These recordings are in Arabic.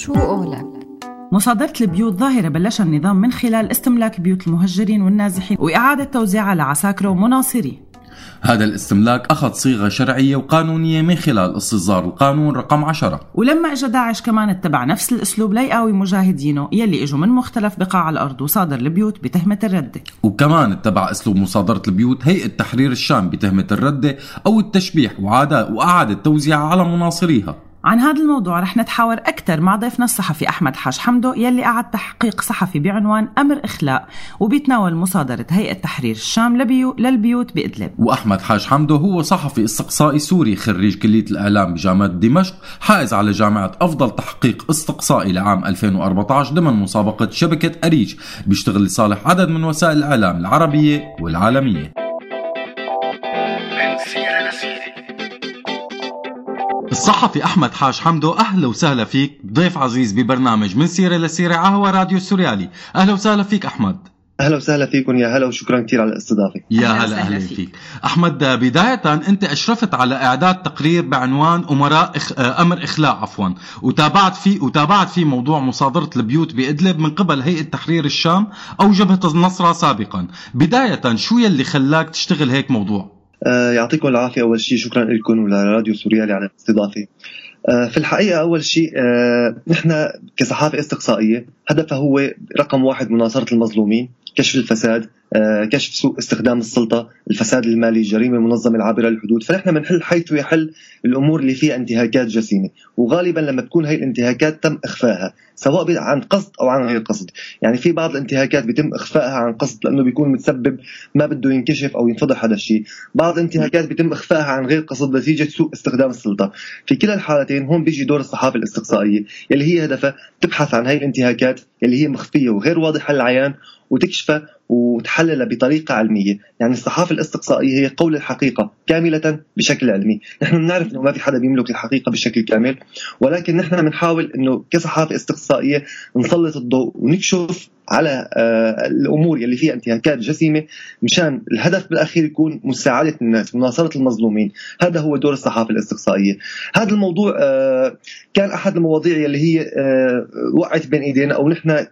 شو قولك؟ مصادرة البيوت ظاهرة بلش النظام من خلال استملاك بيوت المهجرين والنازحين وإعادة توزيعها لعساكره ومناصريه هذا الاستملاك أخذ صيغة شرعية وقانونية من خلال استصدار القانون رقم 10 ولما اجى داعش كمان اتبع نفس الأسلوب ليقاوي مجاهدينه يلي إجوا من مختلف بقاع الأرض وصادر البيوت بتهمة الردة وكمان اتبع أسلوب مصادرة البيوت هيئة تحرير الشام بتهمة الردة أو التشبيح وعادة وإعادة توزيعها على مناصريها. عن هذا الموضوع رح نتحاور أكثر مع ضيفنا الصحفي أحمد حاج حمدو يلي قعد تحقيق صحفي بعنوان أمر إخلاء وبيتناول مصادرة هيئة تحرير الشام لبيو للبيوت بإدلب. وأحمد حاج حمدو هو صحفي استقصائي سوري خريج كلية الإعلام بجامعة دمشق حائز على جامعة أفضل تحقيق استقصائي لعام 2014 ضمن مسابقة شبكة أريج بيشتغل لصالح عدد من وسائل الإعلام العربية والعالمية. الصحفي أحمد حاج حمدو أهلا وسهلا فيك. ضيف عزيز ببرنامج من سيرة لسيره عهوى راديو السوريالي. أهلا وسهلا فيك أحمد. أهلا وسهلا فيكم. يا هلا وشكرا كثير على الاستضافة. يا هلا أهلا فيك. فيك. أحمد بداية أنت أشرفت على إعداد تقرير بعنوان أمراء إخ... أمر إخلاء عفوا. وتابعت فيه وتابعت فيه موضوع مصادرة البيوت بإدلب من قبل هيئة تحرير الشام أو جبهه النصره سابقا. بداية شو يلي خلاك تشتغل هيك موضوع؟ يعطيكم العافية. أول شيء شكرا لكم ولراديو سوريالي على الاستضافة. آه، في الحقيقة أول شيء آه، نحن كصحافة استقصائية هدفها هو رقم واحد مناصرة المظلومين كشف الفساد آه، كشف سوء استخدام السلطة، الفساد المالي، الجريمه المنظمه العابرة للحدود، فنحن بنحل حيث يحل الأمور اللي فيها انتهاكات جسيمة، وغالبا لما تكون هي الانتهاكات تم إخفائها، سواء عن قصد أو عن غير قصد، يعني في بعض الانتهاكات بيتم إخفائها عن قصد لأنه بيكون متسبب ما بده ينكشف أو ينفضح هذا الشيء، بعض الانتهاكات بيتم إخفائها عن غير قصد نتيجه سوء استخدام السلطة، في كلا الحالتين هون بيجي دور الصحافة الاستقصائية اللي هي هدفها تبحث عن هي الانتهاكات اللي هي مخفية وغير واضحة للعيان وتكشفها وتحللها بطريقة علمية. يعني الصحافة الأستقصائية هي قول الحقيقة كاملة بشكل علمي. نحن بنعرف أنه ما في حدا بيملك الحقيقة بشكل كامل ولكن نحن بنحاول أنه كصحافة استقصائية نسلط الضوء ونكشف على آه، الأمور اللي فيها انتهاكات جسيمة مشان الهدف بالأخير يكون مساعدة الناس مناصرة المظلومين. هذا هو دور الصحافة الأستقصائية. هذا الموضوع آه، كان أحد المواضيع اللي هي آه، وقعت بين إيدينا أو نحن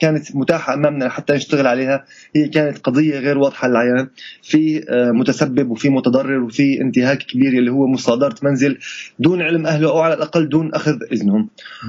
كانت متاحة أمامنا حتى نشتغل عليها. هي كانت قضية غير واضحة للعيان. في متسبب وفي متضرر وفي انتهاك كبير اللي هو مصادرة منزل دون علم أهله أو على الأقل دون أخذ إذنهم.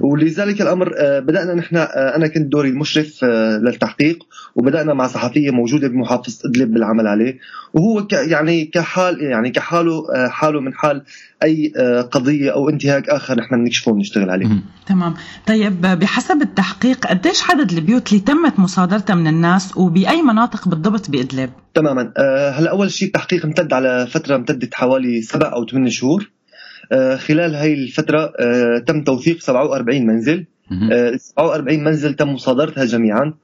ولذلك الأمر بدأنا نحن أنا كنت دوري المشرف للتحقيق وبدأنا مع صحفية موجودة بمحافظة إدلب بالعمل عليه. وهو يعني كحال يعني كحاله حاله من حال أي قضية أو انتهاك آخر نحن بنكشفه ونشتغل عليه. تمام، طيب بحسب التحقيق قديش عدد البيوت اللي تمت مصادرتها من الناس وبأي مناطق بالضبط بإدلب؟ تماما، هلا أول شيء التحقيق امتد على فترة امتدت حوالي سبع أو ثمان شهور. خلال هاي الفترة تم توثيق 47 منزل 47 آه، منزل تم مصادرتها جميعا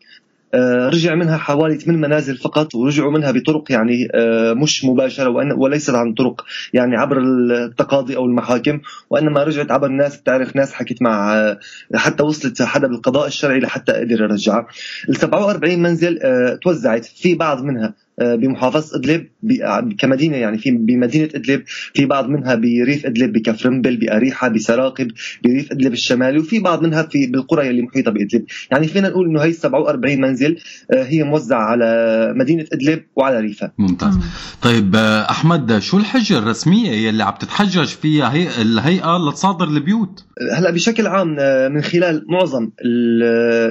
رجع منها حوالي ثمان منازل فقط ورجعوا منها بطرق يعني آه، مش مباشرة وليست عن طرق يعني عبر التقاضي أو المحاكم وإنما رجعت عبر ناس بتعرف ناس حكت مع حتى وصلت حدا بالقضاء الشرعي لحتى قدر يرجعها ال 47 منزل توزعت في بعض منها آه، بمحافظة إدلب كمدينة يعني في بمدينة إدلب في بعض منها بريف إدلب بكفرنبل بأريحة بسراقب بريف إدلب الشمالي وفي بعض منها في بالقرى اللي محيطة بإدلب. يعني فينا نقول إنه هي 47 منزل آه، هي موزعة على مدينة إدلب وعلى ريفها ممتاز. طيب آه، أحمد شو الحجة الرسمية يلي عم تتحجج فيها هي الهيئة لتصادر البيوت؟ هلا بشكل عام من خلال معظم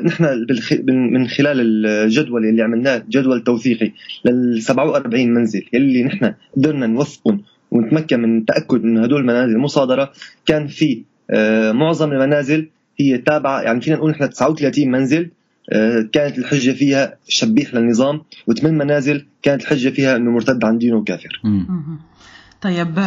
نحن من خلال الجدول اللي عملناه جدول توثيقي ال 47 منزل يلي نحن قدرنا نوثقهم ونتمكن من التاكد انه هدول المنازل مصادره كان في آه، معظم المنازل هي تابعة يعني فينا نقول نحن 39 منزل آه، كانت الحجة فيها شبيح للنظام وثمان منازل كانت الحجة فيها إنه مرتد عن دينه وكافر. طيب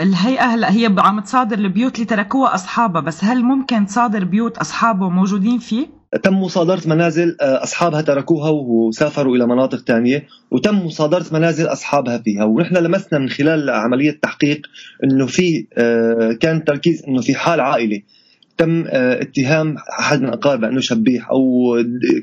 الهيئة هلا هي عم تصادر البيوت اللي تركوها أصحابها بس هل ممكن تصادر بيوت أصحابه موجودين فيه؟ تم مصادرة منازل آه، أصحابها تركوها وسافروا إلى مناطق ثانية وتم مصادرة منازل أصحابها فيها ونحن لمسنا من خلال عملية تحقيق أنه في آه، كان تركيز أنه في حال عائلة تم آه، اتهام احد من اقاربه انه شبيح أو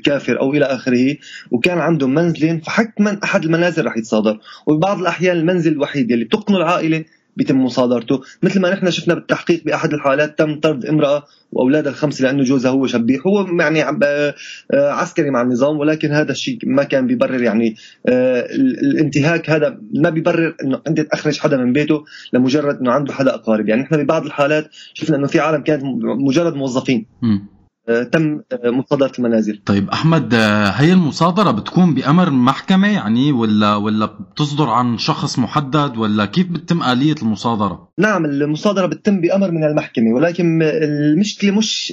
كافر أو إلى آخره وكان عنده منزلين فحتما أحد المنازل رح يتصادر. وبعض الأحيان المنزل الوحيد اللي بتقنه العائلة بيتم مصادرته. مثل ما نحن شفنا بالتحقيق بأحد الحالات تم طرد امرأة واولادها الخمسه لأنه جوزها هو شبيح هو يعني آه، عسكري مع النظام ولكن هذا الشيء ما كان بيبرر يعني آه، الانتهاك هذا ما بيبرر إنه أنت تخرج حدا من بيته لمجرد إنه عنده حدا أقارب. يعني نحن ببعض الحالات شفنا إنه في عالم كانت مجرد موظفين. آه، تم آه، مصادرة المنازل. طيب أحمد آه، هي المصادرة بتكون بأمر محكمة يعني ولا ولا بتصدر عن شخص محدد ولا كيف بتتم آلية المصادرة؟ نعم المصادرة بتتم بأمر من المحكمة ولكن المشكلة مش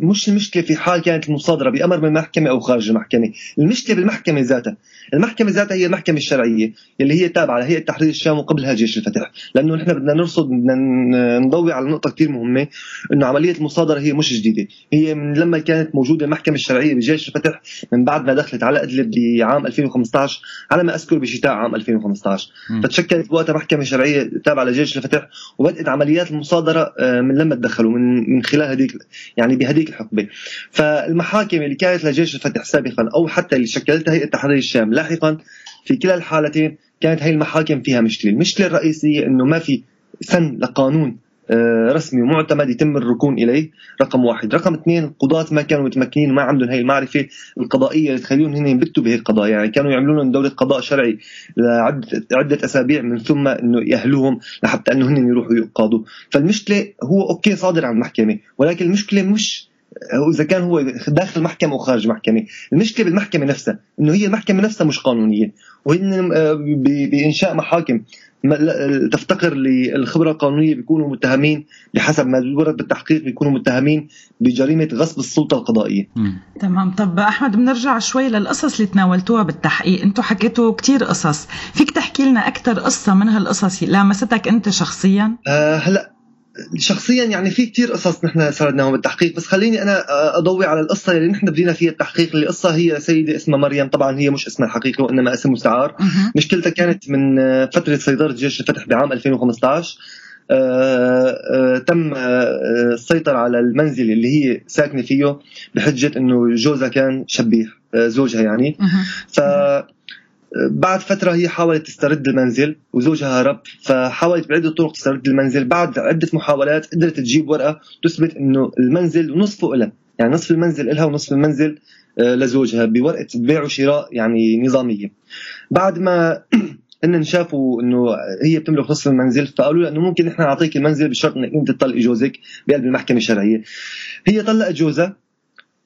مش المشكلة في حال كانت المصادرة بأمر من المحكمه أو خارج المحكمة. المشكلة بالمحكمة ذاتها. المحكمة ذاتها هي المحكمة الشرعية اللي هي تابعة لهيئه تحرير الشام وقبلها جيش الفتح. لأنه نحن بدنا نرصد بدنا نضوي على نقطة كثير مهمة إنه عملية المصادرة هي مش جديدة. هي من لما كانت موجودة المحكمة الشرعية بجيش الفتح من بعد ما دخلت على أدلب بعام 2015 على ما أذكر بشتاء عام 2015 م. فتشكلت وقتها محكمة شرعية تابعة لجيش الفتح وبدأت عمليات المصادرة آه، من لما تدخلوا من من خلال هذيك يعني بهذيك الحقبة. فالمحاكم اللي كانت لجيش الفتح سابقا أو حتى اللي شكلتها هيئه تحرير الشام لاحقا في كلا الحالتين كانت هي المحاكم فيها مشكلة. المشكلة الرئيسية إنه ما في سن لقانون رسمي ومعتمد يتم الركون إليه. رقم واحد. رقم اثنين القضاة ما كانوا متمكنين وما عندهم هي المعرفة القضائية اللي تخليهم هن ينبتوا بهي القضايا. يعني كانوا يعملوا لهم دولة قضاء شرعي لعده عدة أسابيع من ثم إنه يأهلوهم لحتى إنه هن يروحوا يقاضوا. فالمشكلة هو أوكي صادر عن المحكمة ولكن المشكلة مش اذا كان هو داخل محكمة أو خارج محكمة، المشكلة بالمحكمة نفسها إنه هي المحكمة نفسها مش قانونية، وهن آه، بإنشاء محاكم تفتقر للخبرة القانونية بيكونوا متهمين بحسب ما ورد بالتحقيق بيكونوا متهمين بجريمة غصب السلطة القضائية. تمام. طب أحمد بنرجع شوي للقصص اللي تناولتوها بالتحقيق، أنتم حكيتوا كثير قصص، فيك تحكي لنا أكثر قصة من هالقصص؟ لامستك أنت شخصيا؟ أه هلأ شخصيا يعني في كتير قصص نحن سردناهم بالتحقيق بس خليني أنا أضوي على القصة اللي نحن بدينا فيها التحقيق. اللي القصة هي سيدة اسمها مريم. طبعا هي مش اسمها الحقيقي وإنما اسم مستعار. مشكلتها كانت من فترة سيطره جيش الفتح بعام 2015 آه آه تم آه السيطرة على المنزل اللي هي ساكنة فيه بحجة إنه جوزها كان شبيح آه، زوجها يعني. ف بعد فترة هي حاولت تسترد المنزل وزوجها هرب فحاولت بعدة طرق تسترد المنزل. بعد عدة محاولات قدرت تجيب ورقة تثبت إنه المنزل نصفه لها يعني نصف المنزل لها ونصف المنزل آه، لزوجها بورقة بيع وشراء يعني نظامية. بعد ما إن شافوا إنه هي بتملك نصف المنزل فقالوا لها إنه ممكن نحن نعطيك المنزل بشرط إنك أنت تطلقي جوزك بقلب المحكمة الشرعية. هي طلقت جوزها.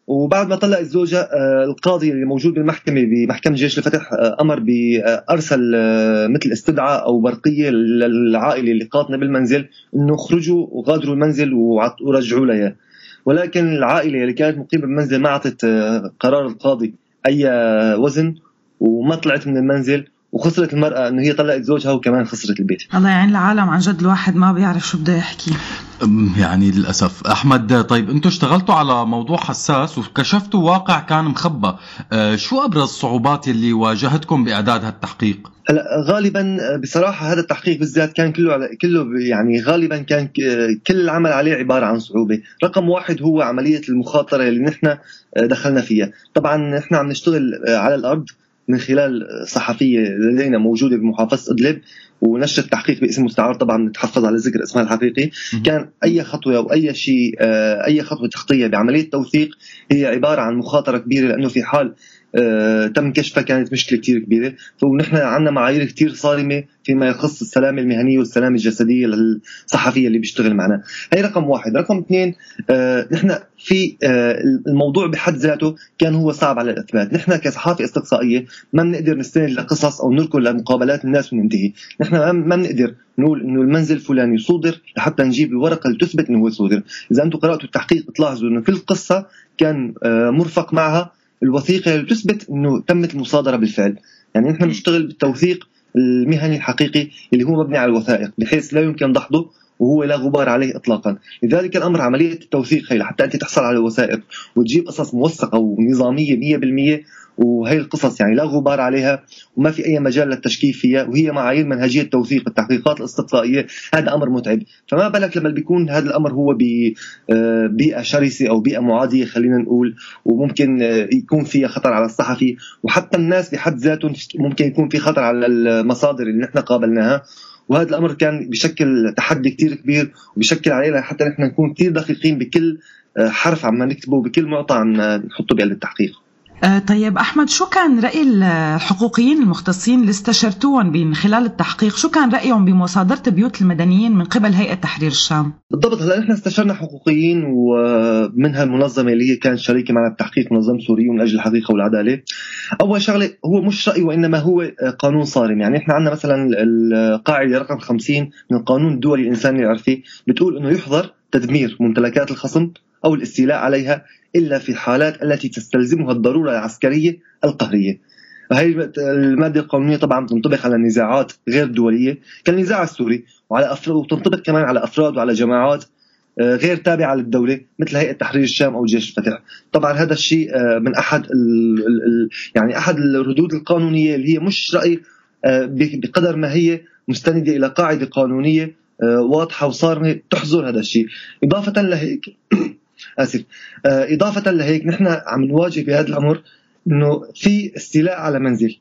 وبعد ما طلق الزوجة آه، القاضي اللي موجود بالمحكمة بمحكمة جيش الفتح آه، أمر بأرسل آه، مثل استدعاء أو برقية للعائلة اللي قاطنة بالمنزل أنه اخرجوا وغادروا المنزل ورجعوا لها. ولكن العائلة اللي كانت مقيمة بالمنزل ما أعطت قرار القاضي أي وزن وما طلعت من المنزل وخسرت المرأة إنه هي طلقت زوجها وكمان خسرت البيت. الله يعين العالم. عن جد الواحد ما بيعرف شو بده يحكي. يعني للأسف. أحمد طيب أنتم اشتغلتوا على موضوع حساس وكشفتوا واقع كان مخبى أه شو أبرز الصعوبات اللي واجهتكم بإعداد هالتحقيق؟ هلا غالبا بصراحة هذا التحقيق بالذات كان كله على كله يعني غالبا كان كل العمل عليه عبارة عن صعوبة، رقم واحد هو عملية المخاطرة اللي نحن دخلنا فيها، طبعا نحن عم نشتغل على الأرض من خلال صحفية لدينا موجودة بمحافظة أدلب. ونشرت تحقيق باسم مستعار طبعا نتحفظ على ذكر اسمها الحقيقي. كان أي خطوة أو أي شيء آه، أي خطوة تخطية بعملية توثيق هي عبارة عن مخاطرة كبيرة لأنه في حال تم كشفها كانت مشكلة كثير كبيرة. ونحن عندنا معايير كثير صارمة فيما يخص السلامه المهنيه والسلامه الجسديه للصحفيه اللي بيشتغل معنا. هي رقم واحد. رقم اثنين آه، نحن في آه، الموضوع بحد ذاته كان هو صعب على الإثبات. نحن كصحافة استقصائية ما بنقدر نستند لقصص أو نركن لمقابلات الناس وننتهي. نحن ما بنقدر نقول إنه المنزل الفلاني صودر لحتى نجيب الورقة اللي تثبت إنه هو صودر إذا أنتم قرأتوا التحقيق بتلاحظوا إنه في القصة كان مرفق معها الوثيقة اللي تثبت إنه تمت المصادرة بالفعل. يعني نحن بنشتغل بالتوثيق المهني الحقيقي اللي هو مبني على الوثائق بحيث لا يمكن دحضه. وهو لا غبار عليه اطلاقا. لذلك الأمر عملية التوثيق هي لحتى أنت تحصل على الوثائق وتجيب قصص موثقة ونظامية 100% وهي القصص يعني لا غبار عليها وما في أي مجال للتشكيك فيها وهي معايير منهجية توثيق التحقيقات الاستقصائيه هذا أمر متعب. فما بالك لما بيكون هذا الأمر هو ببيئه آه، شرسة أو بيئة معادية خلينا نقول وممكن آه، يكون فيها خطر على الصحفي وحتى الناس بحد ذاتهم ممكن يكون في خطر على المصادر اللي نحن قابلناها. وهذا الأمر كان بشكل تحدي كثير كبير وبشكل علينا حتى نحن نكون كثير دقيقين بكل آه، حرف عم نكتبه بكل معطى عم نحطه بقلب التحقيق. طيب أحمد شو كان رأي الحقوقيين المختصين اللي استشرتوهم من خلال التحقيق؟ شو كان رأيهم بمصادرة بيوت المدنيين من قبل هيئة تحرير الشام؟ بالضبط هلا نحن استشرنا حقوقيين ومنها المنظمة اللي هي كانت شريكة معنا بالتحقيق منظمة سورية من أجل الحقيقة والعدالة. أول شغلة هو مش رأي وإنما هو قانون صارم. يعني إحنا عندنا مثلا القاعدة رقم 50 من القانون الدولي الانساني العرفي بتقول إنه يحظر تدمير ممتلكات الخصم أو الاستيلاء عليها إلا في الحالات التي تستلزمها الضرورة العسكرية القهرية. وهي المادة القانونية طبعا تنطبق على النزاعات غير دولية كالنزاع السوري وعلى أفراد وتنطبق كمان على أفراد وعلى جماعات آه، غير تابعة للدولة مثل هيئة تحرير الشام أو جيش الفتح. طبعا هذا الشيء آه، من أحد يعني أحد الردود القانونية اللي هي مش رأي آه، بقدر ما هي مستندة إلى قاعدة قانونية واضحة وصارمة تحظر هذا الشيء. إضافة لهيك آسف. آه، إضافة لهيك نحن عم نواجه بهذا الأمر إنه في استيلاء على منزل.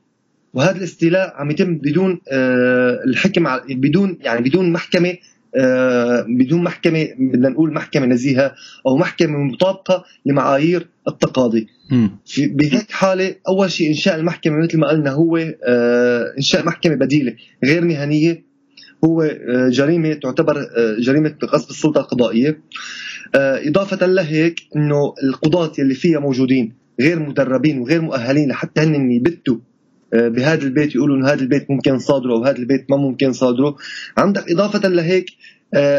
وهذا الاستيلاء عم يتم بدون آه، الحكم بدون يعني بدون محكمة آه، بدون محكمة بدنا نقول محكمة نزيهة أو محكمة مطابقة لمعايير التقاضي. في بهيك حالة أول شيء إنشاء المحكمة مثل ما قلنا هو إنشاء محكمة بديلة غير مهنية هو جريمة تعتبر جريمة غصب السلطة القضائية. آه، إضافة لهيك أنه القضاة اللي فيها موجودين غير مدربين وغير مؤهلين لحتى هن يبتوا آه، بهذا البيت يقولوا إنه هذا البيت ممكن صادره أو هذا البيت ما ممكن صادره. عندك إضافة لهيك آه،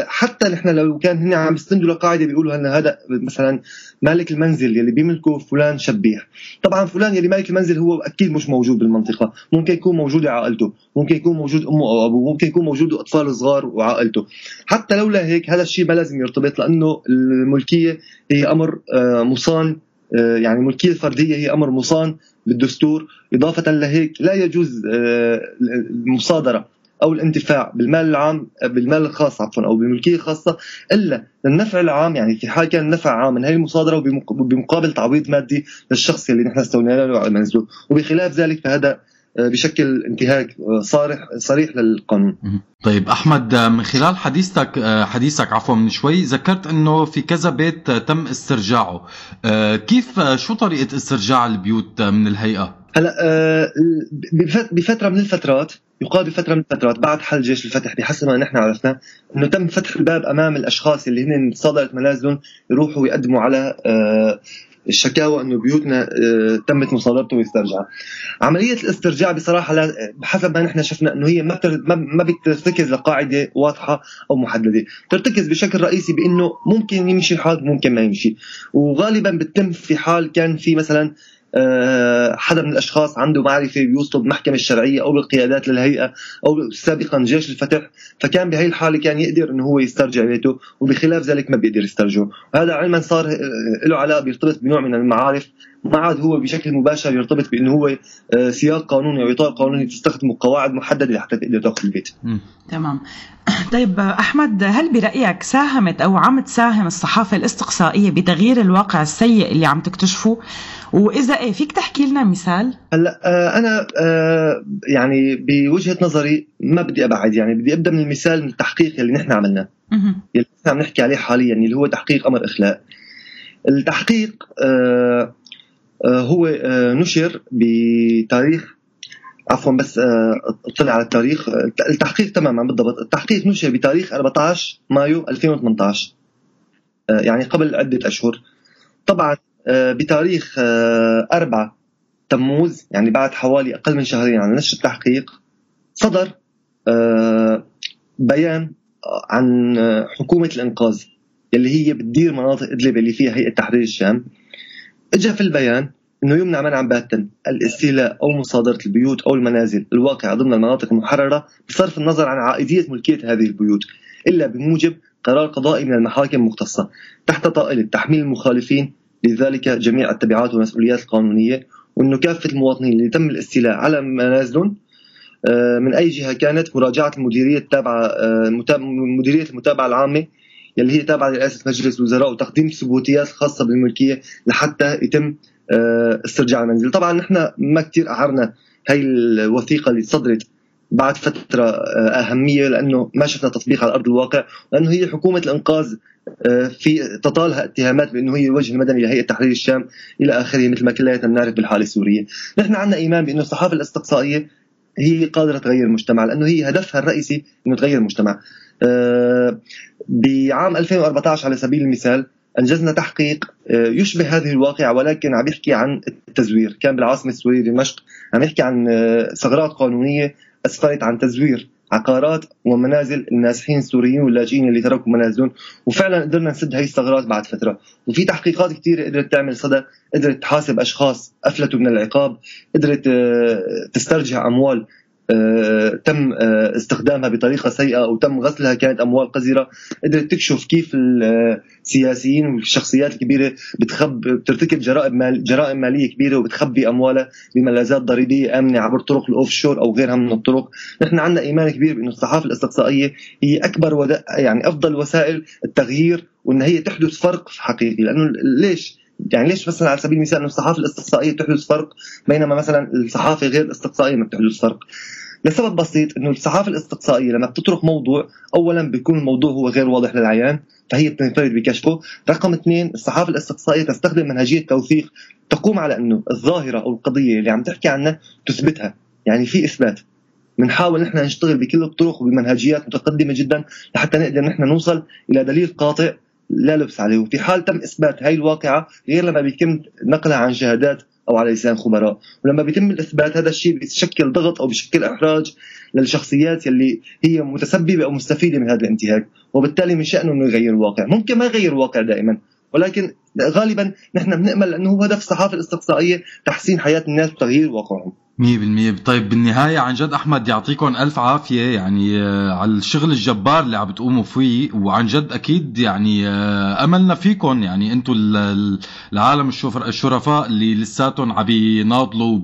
حتى نحن لو كان هن عم يستندوا لقاعدة بيقولوا ان هذا مثلا مالك المنزل يلي بيملكه فلان شبيح. طبعا فلان يلي مالك المنزل هو أكيد مش موجود بالمنطقة. ممكن يكون موجود عائلته. ممكن يكون موجود أمه أو أبوه. ممكن يكون موجود أطفال صغار وعائلته. حتى لولا هيك هذا الشيء ما لازم يرتبط لأنه الملكية هي أمر آه، مصان آه، يعني الملكية الفردية هي أمر مصان بالدستور. إضافة لهيك لا يجوز المصادرة. أو الانتفاع بالمال العام بالمال الخاص عفوا أو بالملكيه الخاصه إلا للنفع العام يعني في حال كان النفع عام من هذه المصادرة وبمقابل تعويض مادي للشخص اللي نحن استولينا له على منزله وبخلاف ذلك فهذا آه، بشكل انتهاك آه، صارح صريح للقانون. طيب أحمد آه، من خلال حديثك حديثك عفوا من شوي ذكرت إنه في كذا بيت تم استرجاعه، كيف شو طريقة استرجاع البيوت من الهيئة؟ هلا بفترة من الفترات يقال بفتره من الفترات بعد حل جيش الفتح بحسب ما نحن عرفنا إنه تم فتح الباب أمام الأشخاص اللي هن صادرت منازلهم يروحوا ويقدموا على آه، الشكاوى إنه بيوتنا آه، تمت مصادرته ويسترجع. عملية الاسترجاع بصراحة لا بحسب ما نحن شفنا إنه هي ما ما بترتكز لقاعدة واضحة أو محددة، ترتكز بشكل رئيسي بإنه ممكن يمشي الحال ممكن ما يمشي، وغالبا بتتم في حال كان في مثلا حدا من الأشخاص عنده معرفة بيوصل بالمحكمه الشرعية أو بالقيادات للهيئة أو سابقا جيش الفتح فكان بهي الحالة كان يقدر إنه هو يسترجع بيته وبخلاف ذلك ما بيقدر يسترجعه. وهذا علما صار آه، له علاقة بيرتبط بنوع من المعارف ما عاد هو بشكل مباشر يرتبط بأنه هو آه، سياق قانوني أو إطار قانوني تستخدمه قواعد محددة لحتى تقدر تاخذ البيت. تمام. طيب أحمد هل برأيك ساهمت أو عم تساهم الصحافة الإستقصائية بتغيير الواقع السيء اللي عم تكتشفه؟ وإذا إيه فيك تحكي لنا مثال؟ هلأ آه أنا آه يعني بوجهة نظري ما بدي أبعد يعني بدي أبدأ من المثال من التحقيق اللي نحن عملناه. اللي نحن عم نحكي عليه حاليا اللي هو تحقيق أمر إخلاء. التحقيق آه، هو آه، نشر بتاريخ عفوا بس آه، اطلع على التاريخ التحقيق تماما بالضبط. التحقيق نشر بتاريخ 14 مايو 2018 يعني قبل عدة أشهر. طبعا بتاريخ 4 تموز يعني بعد حوالي أقل من شهرين عن نشر التحقيق صدر بيان عن حكومة الإنقاذ اللي هي بتدير مناطق إدلب اللي فيها هيئة تحرير الشام. اجى في البيان إنه يمنع منعا باتا الاستيلاء أو مصادرة البيوت أو المنازل الواقعة ضمن المناطق المحررة بصرف النظر عن عائدية ملكية هذه البيوت إلا بموجب قرار قضائي من المحاكم المختصة تحت طائلة تحميل المخالفين لذلك جميع التبعات والمسؤوليات القانونية وإنه كافة المواطنين اللي تم الاستيلاء على منازلهم آه، من أي جهة كانت مراجعة المديرية التابعة آه، مديرية المتابعة العامة يلي هي تابعة لرئاسة مجلس الوزراء وتقديم الثبوتيات الخاصه بالملكية لحتى يتم آه، استرجاع المنزل طبعا نحن ما كثير أعرنا هي الوثيقة اللي صدرت بعد فترة آه، أهمية لأنه ما شفنا تطبيق على أرض الواقع لأنه هي حكومة الإنقاذ آه، في تطالها اتهامات بأنه هي الوجه المدني لهيئة تحرير الشام إلى آخره مثل ما كلياتنا بنعرف بالحالة السورية، نحن عندنا إيمان بأنه الصحافة الأستقصائية هي قادرة تغير المجتمع لأنه هي هدفها الرئيسي إنه تغير المجتمع. آه، بعام 2014 على سبيل المثال أنجزنا تحقيق آه، يشبه هذه الواقعة ولكن عم يحكي عن التزوير، كان بالعاصمة السوريه دمشق عم يحكي عن ثغرات قانونية اسفرت عن تزوير عقارات ومنازل النازحين السوريين واللاجئين اللي تركوا منازلهم. وفعلا قدرنا نسد هي الثغرات بعد فترة. وفي تحقيقات كثيره قدرت تعمل صدى قدرت تحاسب أشخاص أفلتوا من العقاب قدرت آه، تسترجع أموال آه، تم آه، استخدامها بطريقة سيئة أو تم غسلها كانت أموال قذرة. قدرت تكشف كيف السياسيين والشخصيات الكبيرة بتخب بترتكب جرائم مال جرائم مالية كبيرة وبتخبي أموالها بملاذات ضريبية آمنة عبر طرق الاوف شور أو غيرها من الطرق. نحن عندنا إيمان كبير بانه الصحافة الاستقصائية هي أكبر يعني أفضل وسائل التغيير وإن هي تحدث فرق حقيقي. لأنه ليش؟ يعني ليش مثلا على سبيل المثال انه الصحافة الإستقصائية بتحدث فرق بينما مثلا الصحافة غير الإستقصائية ما بتحدث فرق؟ لسبب بسيط إنه الصحافة الإستقصائية لما بتطرق موضوع اولا بيكون الموضوع هو غير واضح للعيان فهي بتنفرد بكشفه، رقم اثنين الصحافة الإستقصائية تستخدم منهجية توثيق تقوم على إنه الظاهرة أو القضية اللي عم تحكي عنها تثبتها، يعني في إثبات. بنحاول نحن نشتغل بكل الطرق وبمنهجيات متقدمة جدا لحتى نقدر نحن نوصل إلى دليل قاطع لا لبس عليه. وفي حال تم إثبات هاي الواقعة غير لما بيتم نقلها عن شهادات أو على لسان خبراء. ولما بيتم الإثبات هذا الشيء بيشكل ضغط أو بيشكل إحراج للشخصيات يلي هي متسببة أو مستفيدة من هذا الانتهاك. وبالتالي من شأنه إنه يغير الواقع. ممكن ما يغير الواقع دائما. ولكن غالبا نحن بنأمل انه هو هدف الصحافة الاستقصائية تحسين حياة الناس وتغيير واقعهم. 100% طيب بالنهاية عن جد أحمد يعطيكم ألف عافية. يعني آه، على الشغل الجبار اللي عم بتقوموا فيه. وعن جد أكيد يعني آه، أملنا فيكم. يعني أنتم العالم الشرفاء اللي لساتهم عم يناضلوا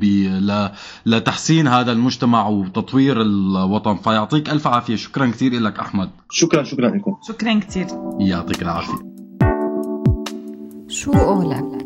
لتحسين هذا المجتمع وتطوير الوطن. فيعطيك ألف عافية. شكرا كثير لك أحمد. شكرا شكرا لكم. شكرا كثير. يعطيك العافية. شو قولك؟